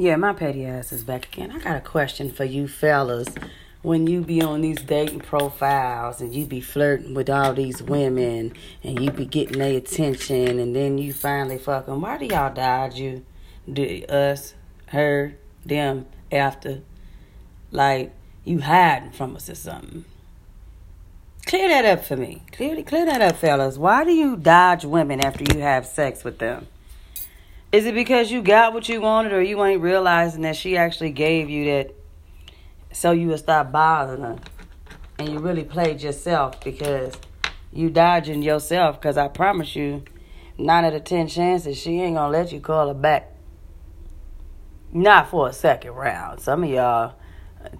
Yeah, my petty ass is back again. I got a question for you fellas. When you be on these dating profiles and you be flirting with all these women and you be getting their attention and then you finally fuck them, why do y'all dodge you? Do us, her, them, after? Like, you hiding from us or something. Clear that up for me. Clear, clear that up, fellas. Why do you dodge women after you have sex with them? Is it because you got what you wanted or you ain't realizing that she actually gave you that so you would stop bothering her? And you really played yourself because you dodging yourself because I promise you, nine out of ten chances she ain't gonna let you call her back. Not for a second round. Some of y'all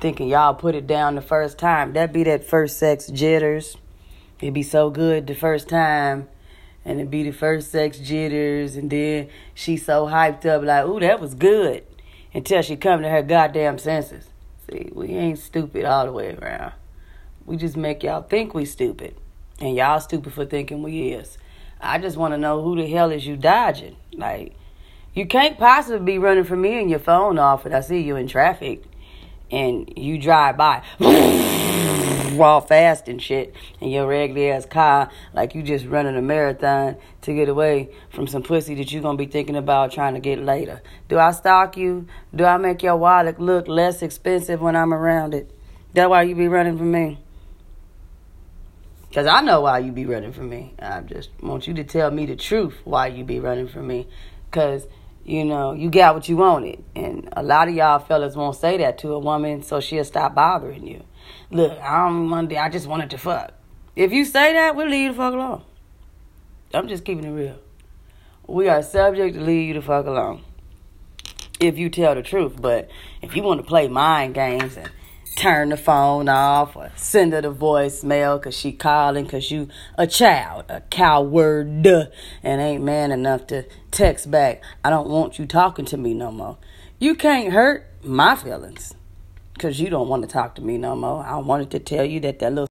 thinking y'all put it down the first time. That be that first sex jitters. It'd be so good the first time and it be the first sex jitters, and then she so hyped up like, "Ooh, that was good," until she come to her goddamn senses. See, we ain't stupid all the way around. We just make y'all think we stupid, and y'all stupid for thinking we is. I just want to know who the hell is you dodging? Like, you can't possibly be running from me and your phone off, and I see you in traffic, and you drive by. all fast and shit in your regular ass car like you just running a marathon to get away from some pussy that you gonna be thinking about trying to get later. Do I stalk you? Do I make your wallet look less expensive when I'm around it? That why you be running from me? Cause I know why you be running from me. I just want you to tell me the truth why you be running from me. Cause you know you got what you wanted, and a lot of y'all fellas won't say that to a woman, so she'll stop bothering you. Look, I don't I just wanted to fuck. If you say that, we'll leave you the fuck alone. I'm just keeping it real. We are subject to leave you the fuck alone. If you tell the truth. But if you want to play mind games and turn the phone off or send her the voicemail because she calling because you a child, a coward, and ain't man enough to text back, I don't want you talking to me no more. You can't hurt my feelings because you don't want to talk to me no more. I wanted to tell you that that little